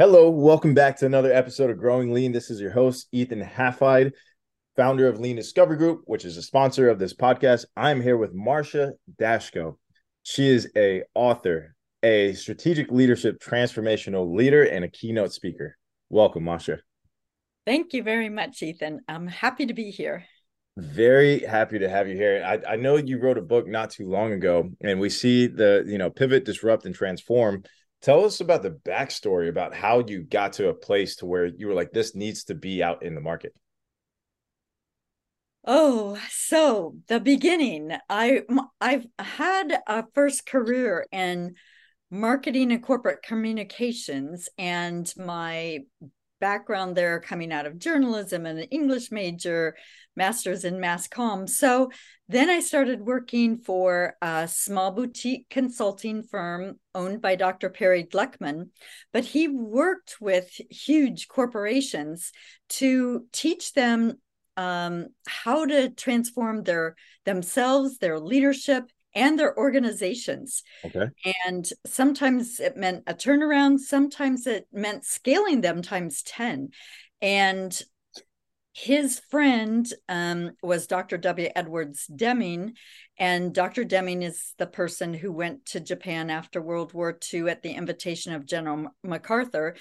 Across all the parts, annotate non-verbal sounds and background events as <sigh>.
Hello, welcome back to another episode of Growing Lean. This is your host, Ethan Halfide, founder of Lean Discovery Group, which is a sponsor of this podcast. I'm here with Marcia Dashko. She is a author, a strategic leadership transformational leader, and a keynote speaker. Welcome, Marcia. Thank you very much, Ethan. I'm happy to be here. Very happy to have you here. I, I know you wrote a book not too long ago, and we see the you know pivot, disrupt, and transform Tell us about the backstory about how you got to a place to where you were like, this needs to be out in the market. Oh, so the beginning. I I've had a first career in marketing and corporate communications, and my background there coming out of journalism and an English major, master's in mass comm. So then I started working for a small boutique consulting firm owned by Dr. Perry Gluckman, but he worked with huge corporations to teach them um, how to transform their themselves, their leadership, and their organizations. Okay. And sometimes it meant a turnaround, sometimes it meant scaling them times 10. And his friend um, was Dr. W. Edwards Deming. And Dr. Deming is the person who went to Japan after World War II at the invitation of General MacArthur.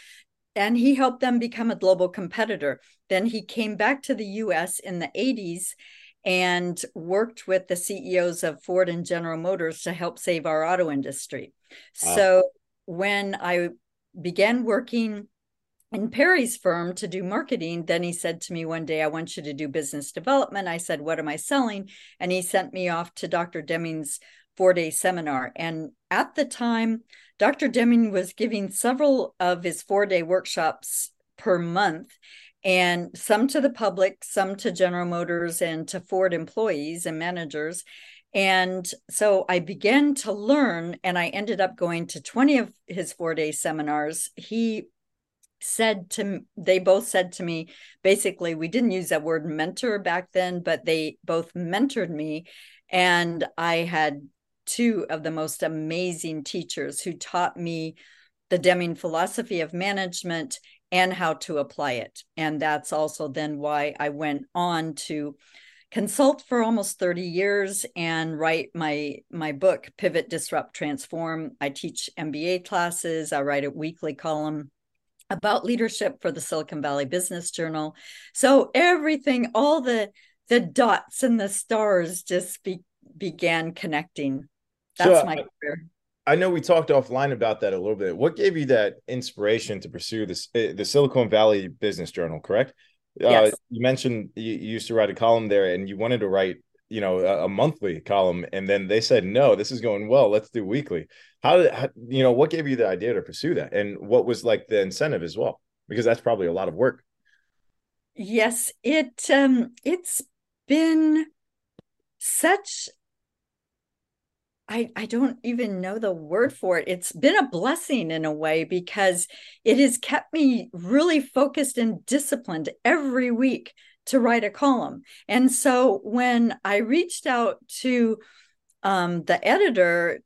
And he helped them become a global competitor. Then he came back to the US in the 80s and worked with the CEOs of Ford and General Motors to help save our auto industry. Wow. So when I began working in Perry's firm to do marketing, then he said to me one day, I want you to do business development. I said, What am I selling? And he sent me off to Dr. Deming's four day seminar. And at the time, Dr. Deming was giving several of his four day workshops per month and some to the public, some to General Motors and to Ford employees and managers. And so I began to learn, and I ended up going to 20 of his four day seminars. He said to they both said to me basically we didn't use that word mentor back then but they both mentored me and i had two of the most amazing teachers who taught me the deming philosophy of management and how to apply it. And that's also then why I went on to consult for almost 30 years and write my my book pivot disrupt transform. I teach mba classes. I write a weekly column about leadership for the silicon valley business journal. So everything all the the dots and the stars just be, began connecting. That's so, my career I know we talked offline about that a little bit. What gave you that inspiration to pursue this eh, the Silicon Valley Business Journal? Correct. Uh, yes. Uh, you mentioned you, you, used to write a column there, and you wanted to write, you know, a, a, monthly column, and then they said, "No, this is going well. Let's do weekly." How did how, you know? What gave you the idea to pursue that, and what was like the incentive as well? Because that's probably a lot of work. Yes, it um, it's been such I, I don't even know the word for it. It's been a blessing in a way because it has kept me really focused and disciplined every week to write a column. And so when I reached out to um, the editor,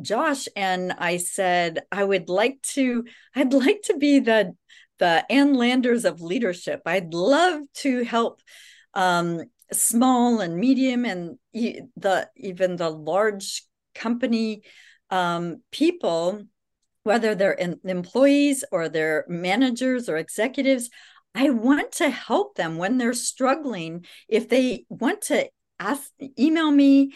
Josh, and I said, I would like to, I'd like to be the the Ann Landers of leadership. I'd love to help um, small and medium and the even the large company um, people, whether they're in, employees or they're managers or executives, I want to help them when they're struggling. If they want to ask, email me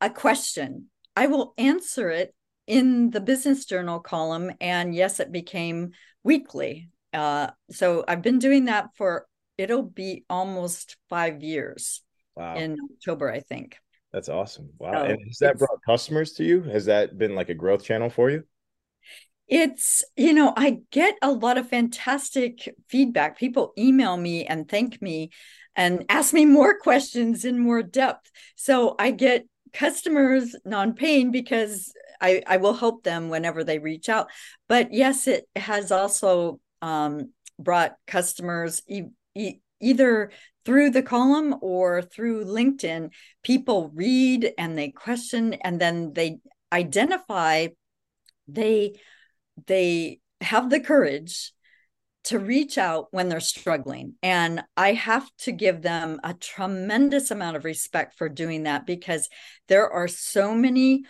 a question, I will answer it in the business journal column. And yes, it became weekly. Uh, so I've been doing that for it'll be almost five years wow. in October, I think. That's awesome. Wow. So and has that brought customers to you? Has that been like a growth channel for you? It's, you know, I get a lot of fantastic feedback. People email me and thank me and ask me more questions in more depth. So I get customers non-paying because I, I will help them whenever they reach out. But yes, it has also um, brought customers e- e- either through the column or through LinkedIn, people read and they question and then they identify they they have the courage to reach out when they're struggling. And I have to give them a tremendous amount of respect for doing that because there are so many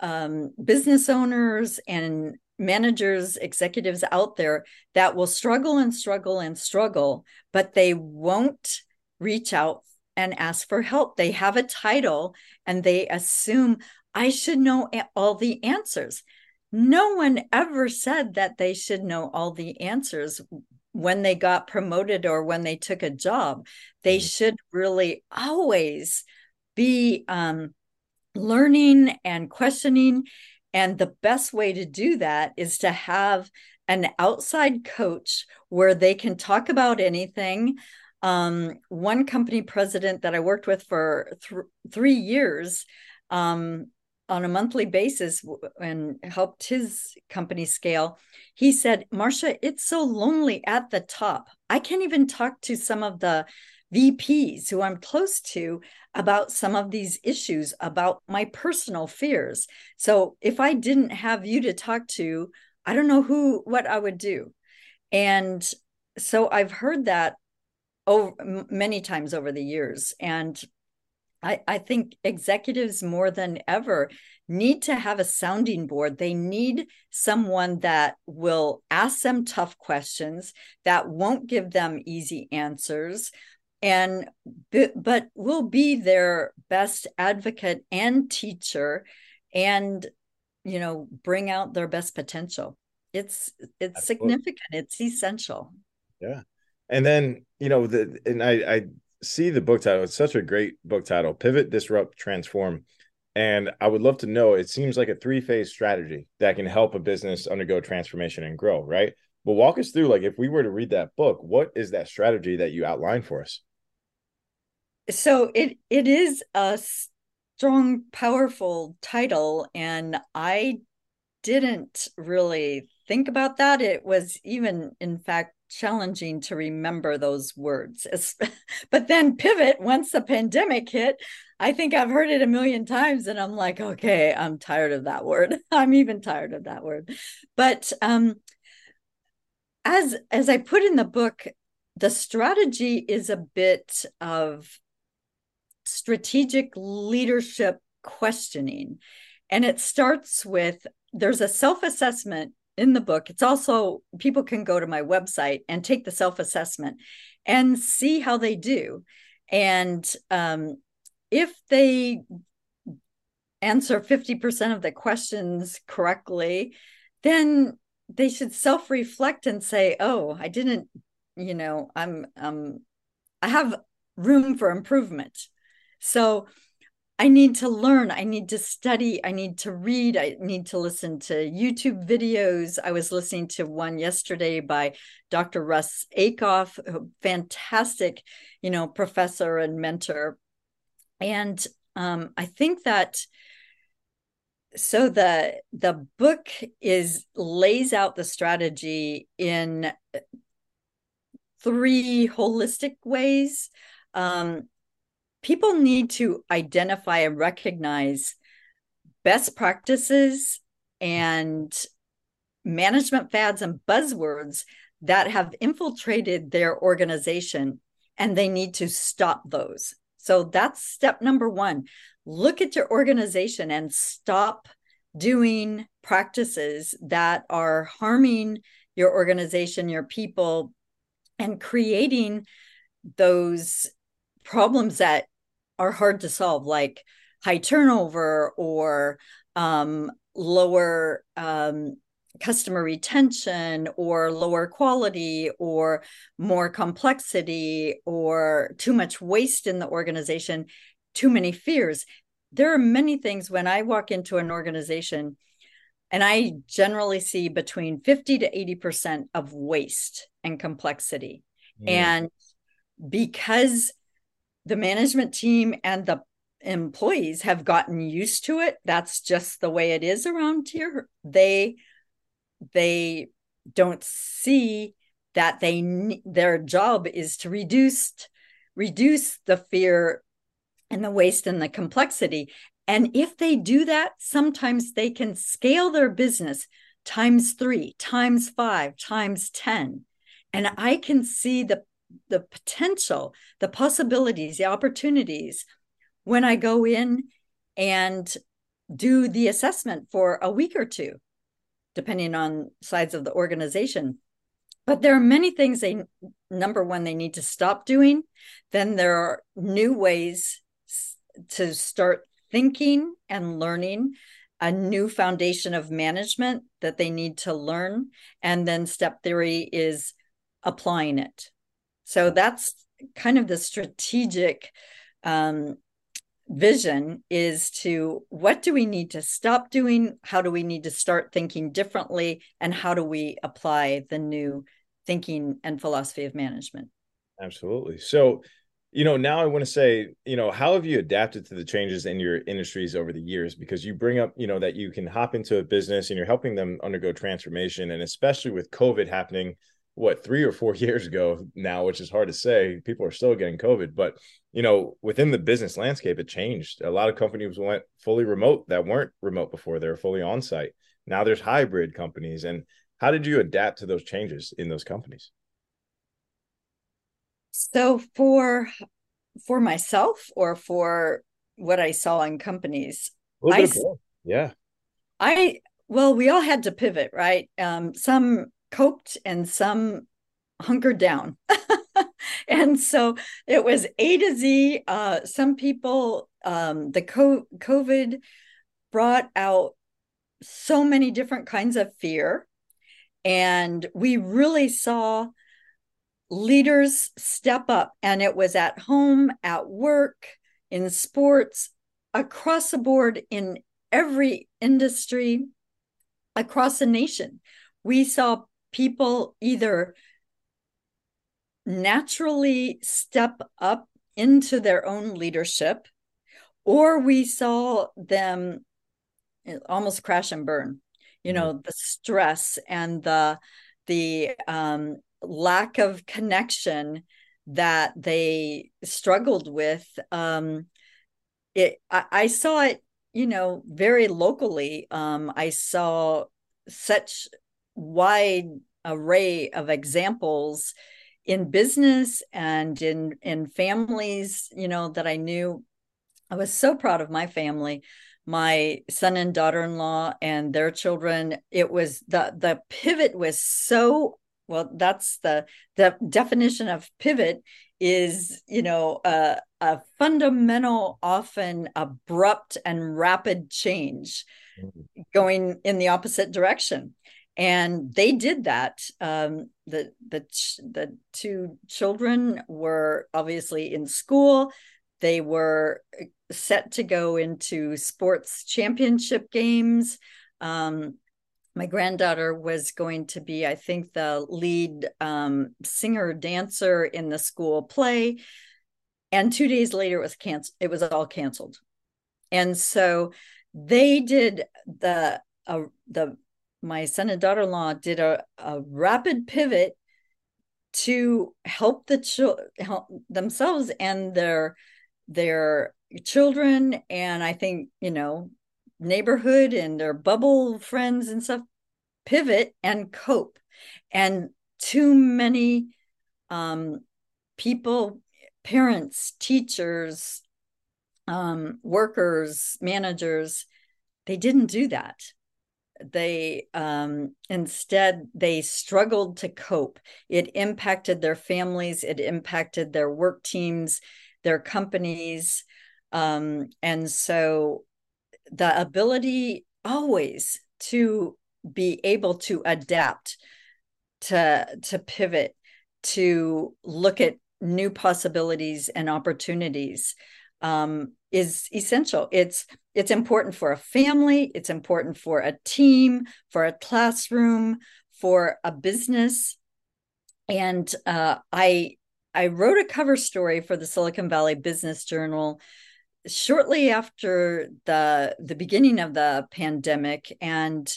um, business owners and managers, executives out there that will struggle and struggle and struggle, but they won't reach out and ask for help. They have a title and they assume I should know all the answers. No one ever said that they should know all the answers when they got promoted or when they took a job. They mm-hmm. should really always be um, learning and questioning. And the best way to do that is to have an outside coach where they can talk about anything. Um, one company president that I worked with for th- three years um, on a monthly basis and helped his company scale, he said, Marcia, it's so lonely at the top. I can't even talk to some of the VPs who I'm close to about some of these issues, about my personal fears. So if I didn't have you to talk to, I don't know who, what I would do. And so I've heard that over many times over the years. And I, I think executives more than ever need to have a sounding board. They need someone that will ask them tough questions, that won't give them easy answers, and but will be their best advocate and teacher and you know bring out their best potential. It's it's Absolutely. significant. It's essential. Yeah. And then you know the and i i see the book title. It's such a great book title pivot disrupt transform. And i would love to know it seems like a three phase strategy that can help a business undergo transformation and grow right? But walk us through like if we were to read that book what is that strategy that you outline for us so it it is a strong powerful title and i didn't really think about that. It was even in fact challenging to remember those words. <laughs> But then pivot once the pandemic hit i think i've heard it a million times and i'm like okay i'm tired of that word. <laughs> I'm even tired of that word. But um as as i put in the book the strategy is a bit of strategic leadership questioning. And it starts with there's a self assessment in the book. It's also, people can go to my website and take the self assessment and see how they do. And um, if they answer 50% of the questions correctly, then they should self reflect and say, oh, I didn't, you know, I'm, um, I have room for improvement. So I need to learn, I need to study, I need to read, I need to listen to YouTube videos. I was listening to one yesterday by Dr. Russ Ackoff, a fantastic, you know, professor and mentor. And um, I think that so the the book is lays out the strategy in three holistic ways um, people need to identify and recognize best practices and management fads and buzzwords that have infiltrated their organization and they need to stop those. So that's step number one. Look at your organization and stop doing practices that are harming your organization, your people, and creating those problems that are hard to solve, like high turnover or um, lower um, customer retention or lower quality or more complexity or too much waste in the organization, too many fears. There are many things when I walk into an organization and I generally see between 50 to 80% of waste and complexity. Mm. And because the management team and the employees have gotten used to it. That's just the way it is around here. They they don't see that they their job is to reduce reduce the fear and the waste and the complexity. And if they do that sometimes they can scale their business times 3 times 5 times 10 and I can see the the potential, the possibilities, the opportunities when I go in and do the assessment for a week or two, depending on size of the organization. But there are many things they number one they need to stop doing. Then there are new ways to start thinking and learning a new foundation of management that they need to learn and then step theory is applying it so that's kind of the strategic um, vision is to what do we need to stop doing? How do we need to start thinking differently? And how do we apply the new thinking and philosophy of management? Absolutely. So you know now i want to say you know how have you adapted to the changes in your industries over the years? Because you bring up you know that you can hop into a business and you're helping them undergo transformation and especially with covid happening what three or four <laughs> years ago now, which is hard to say. People are still getting COVID, but you know, within the business landscape, it changed. A lot of companies went fully remote that weren't remote before; they were fully on site. Now there's hybrid companies. And how did you adapt to those changes in those companies? So for for myself or for what I saw in companies, I, yeah. I well, we all had to pivot, right? Um, some coped and some hunkered down. <laughs> and so it was A to Z. Uh, some people, um, the COVID brought out so many different kinds of fear. And we really saw leaders step up, and it was at home, at work, in sports, across the board, in every industry, across the nation. We saw people either naturally step up into their own leadership or we saw them almost crash and burn you know mm-hmm. the stress and the the um, lack of connection that they struggled with um, it I, I, saw it you know very locally um, i saw such wide array of examples in business and in in families you know that i knew. I was so proud of my family my son and daughter-in-law and their children. It was the the pivot was so well that's the the definition of pivot is you know a, a fundamental often abrupt and rapid change mm-hmm. going in the opposite direction and they did that um, the the the two children were obviously in school. They were uh, set to go into sports championship games. Um, my granddaughter was going to be i think the lead um, singer dancer in the school play. And two days later it was canceled it was all canceled. And so they did the uh, the my son and daughter-in-law did a, a rapid pivot to help the children help themselves and their their children and i think you know neighborhood and their bubble friends and stuff pivot and cope. And too many um, people parents teachers um, workers managers they didn't do that they um, instead they struggled to cope. It impacted their families it impacted their work teams their companies um, and so the ability always to be able to adapt to to pivot to look at new possibilities and opportunities um, is essential. It's it's important for a family, it's important for a team, for a classroom, for a business. And uh, I I wrote a cover story for the Silicon Valley Business Journal shortly after the the beginning of the pandemic, and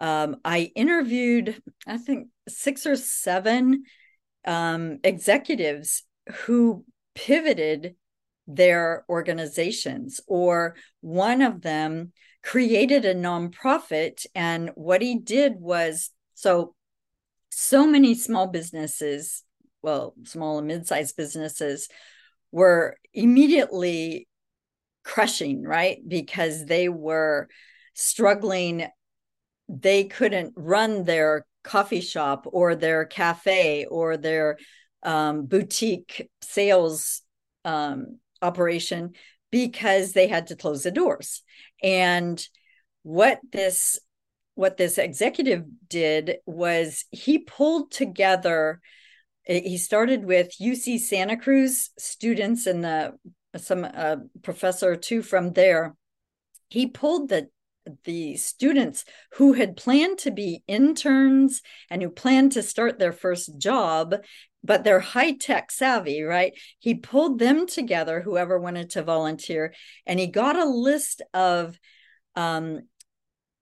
um, I interviewed I think six or seven um, executives who pivoted their organizations, or one of them created a nonprofit. And what he did was so so many small businesses, well, small and mid-sized businesses were immediately crushing, right? Because they were struggling. They couldn't run their coffee shop or their cafe or their um, boutique sales um, operation because they had to close the doors. And what this what this executive did was he pulled together he started with UC Santa Cruz students and the some uh, professor or two from there he pulled the the students who had planned to be interns and who planned to start their first job but they're high tech savvy right he pulled them together whoever wanted to volunteer and he got a list of um,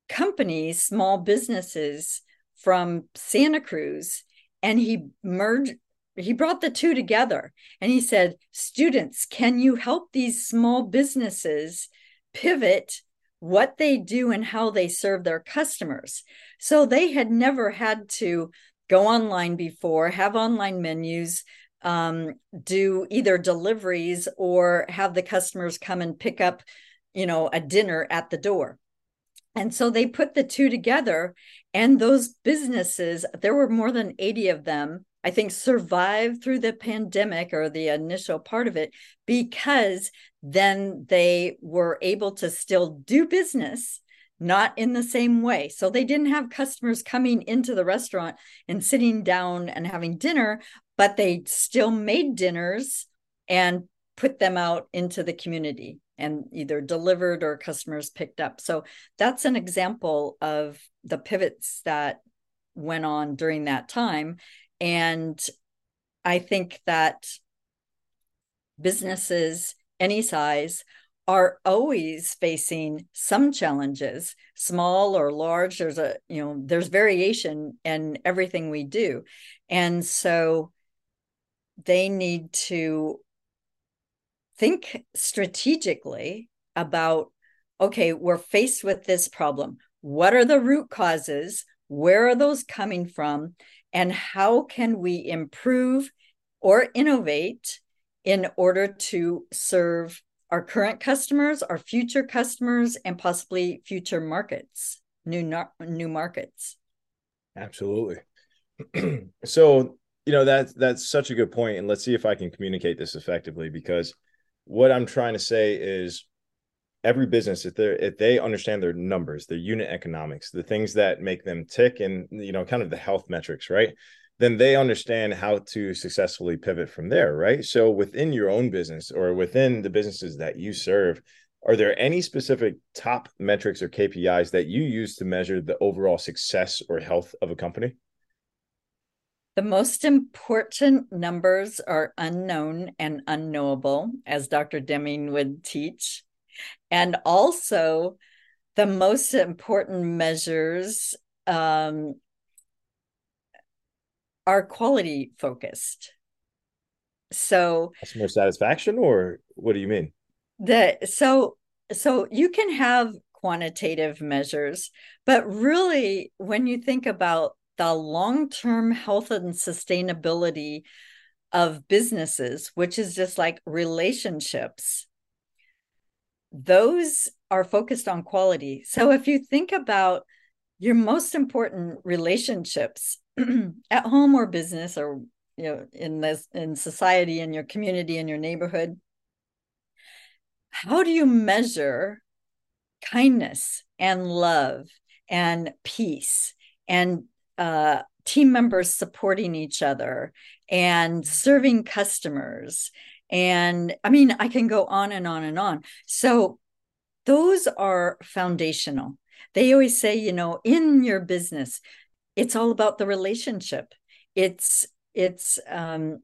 companies small businesses from santa cruz and he merged he brought the two together and he said students can you help these small businesses pivot what they do and how they serve their customers. So they had never had to go online before, have online menus, um, do either deliveries or have the customers come and pick up, you know, a dinner at the door. And so they put the two together, and those businesses, there were more than 80 of them, I think, survived through the pandemic or the initial part of it because then they were able to still do business not in the same way. So they didn't have customers coming into the restaurant and sitting down and having dinner, but they still made dinners and put them out into the community and either delivered or customers picked up. So that's an example of the pivots that went on during that time. And I think that businesses any size are always facing some challenges small or large there's a you know there's variation in everything we do. And so they need to think strategically about okay we're faced with this problem. What are the root causes? Where are those coming from? And how can we improve or innovate in order to serve our current customers, our future customers, and possibly future markets, new new markets. Absolutely. <clears throat> so you know that's that's such a good point, and let's see if I can communicate this effectively because what I'm trying to say is every business if they if they understand their numbers their unit economics the things that make them tick and you know kind of the health metrics right then they understand how to successfully pivot from there, right? So within your own business or within the businesses that you serve, are there any specific top metrics or KPIs that you use to measure the overall success or health of a company? The most important numbers are unknown and unknowable, as Dr. Deming would teach. And also, the most important measures um, are quality focused. So customer satisfaction, or what do you mean? The so so you can have quantitative measures, but really when you think about the long-term health and sustainability of businesses, which is just like relationships, those are focused on quality. So if you think about your most important relationships <clears throat> at home or business or you know in this in society in your community in your neighborhood how do you measure kindness and love and peace and uh, team members supporting each other and serving customers? And i mean i can go on and on and on. So those are foundational. They always say you know in your business it's all about the relationship. It's it's um,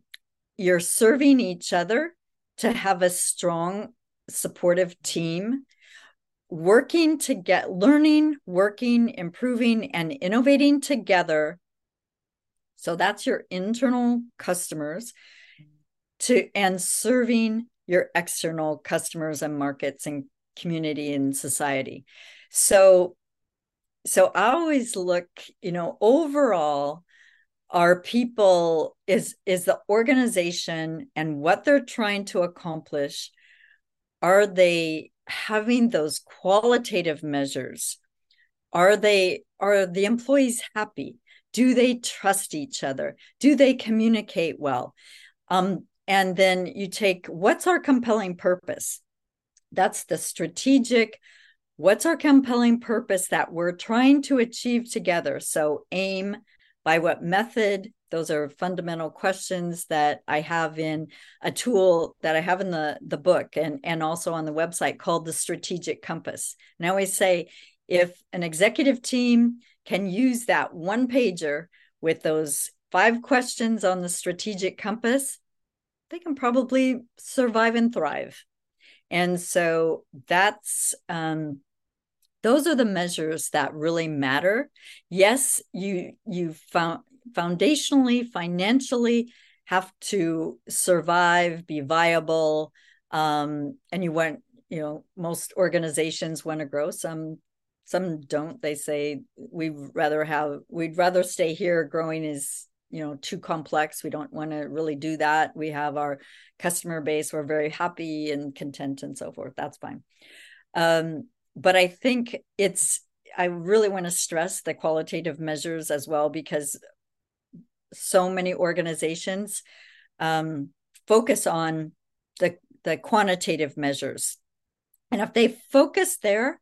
you're serving each other to have a strong supportive team working to get learning working improving and innovating together. So that's your internal customers to and serving your external customers and markets and community and society. So so I always look, you know, overall, are people is is the organization and what they're trying to accomplish are they having those qualitative measures? Are they are the employees happy? Do they trust each other? Do they communicate well? Um, and then you take what's our compelling purpose? That's the strategic what's our compelling purpose that we're trying to achieve together? So aim by what method? Those are fundamental questions that i have in a tool that i have in the the book and and also on the website called the strategic compass. And i always say if an executive team can use that one pager with those five questions on the strategic compass they can probably survive and thrive and so that's um, those are the measures that really matter. Yes you you found foundationally financially have to survive be viable um, and you want you know most organizations want to grow. Some some don't. They say we'd rather have we'd rather stay here. Growing is you know too complex we don't want to really do that. We have our customer base we're very happy and content and so forth that's fine. Um, but I think it's I really want to stress the qualitative measures as well because so many organizations um, focus on the the quantitative measures, and if they focus there,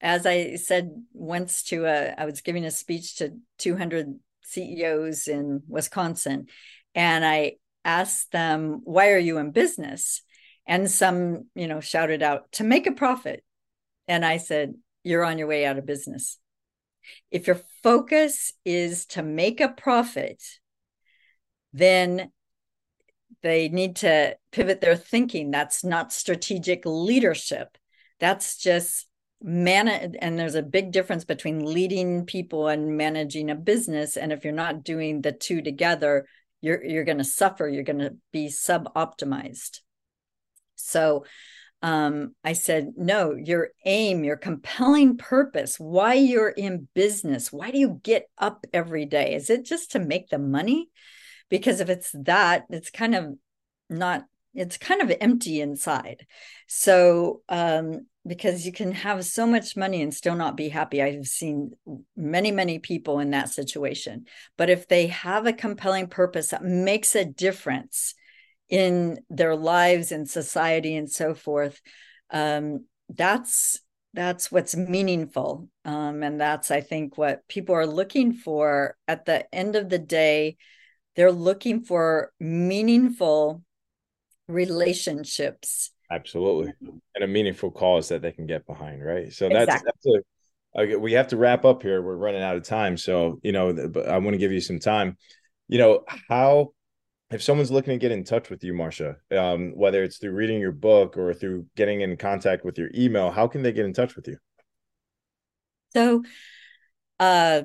as I said once to a, I was giving a speech to 200 CEOs in Wisconsin, and I asked them, "Why are you in business?" And some, you know, shouted out to make a profit. And I said, You're on your way out of business. If your focus is to make a profit, then they need to pivot their thinking. That's not strategic leadership. That's just man and there's a big difference between leading people and managing a business and if you're not doing the two together you're you're going to suffer you're going to be suboptimized so um, I said, no, your aim, your compelling purpose, why you're in business, why do you get up every day? Is it just to make the money? Because if it's that, it's kind of not, it's kind of empty inside. So, um, because you can have so much money and still not be happy. I've seen many, many people in that situation. But if they have a compelling purpose that makes a difference, in their lives and society and so forth um, that's that's what's meaningful um, and that's i think what people are looking for at the end of the day they're looking for meaningful relationships absolutely. And a meaningful cause that they can get behind right? So that's exactly. that's a okay, we have to wrap up here. We're running out of time. So you know i want to give you some time. You know how if someone's looking to get in touch with you, Marcia, um, whether it's through reading your book or through getting in contact with your email, how can they get in touch with you? So, uh,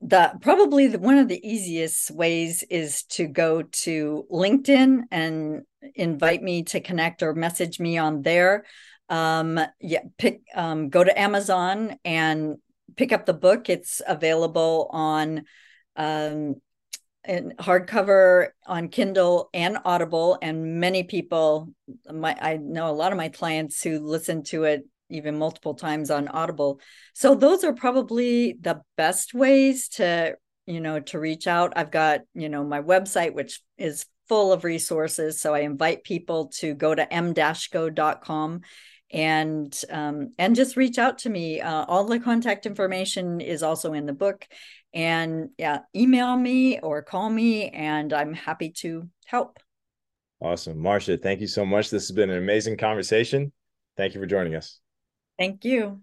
the probably the, one of the easiest ways is to go to LinkedIn and invite me to connect or message me on there. Um, yeah, pick um, go to Amazon and pick up the book. It's available on um, in hardcover on Kindle and Audible, and many people, my I know a lot of my clients who listen to it even multiple times on Audible. So those are probably the best ways to you know to reach out. I've got you know my website, which is full of resources. So I invite people to go to m-go.com and um, and just reach out to me. Uh, all the contact information is also in the book, and yeah, email me or call me, and I'm happy to help. Awesome, Marcia. Thank you so much. This has been an amazing conversation. Thank you for joining us. Thank you.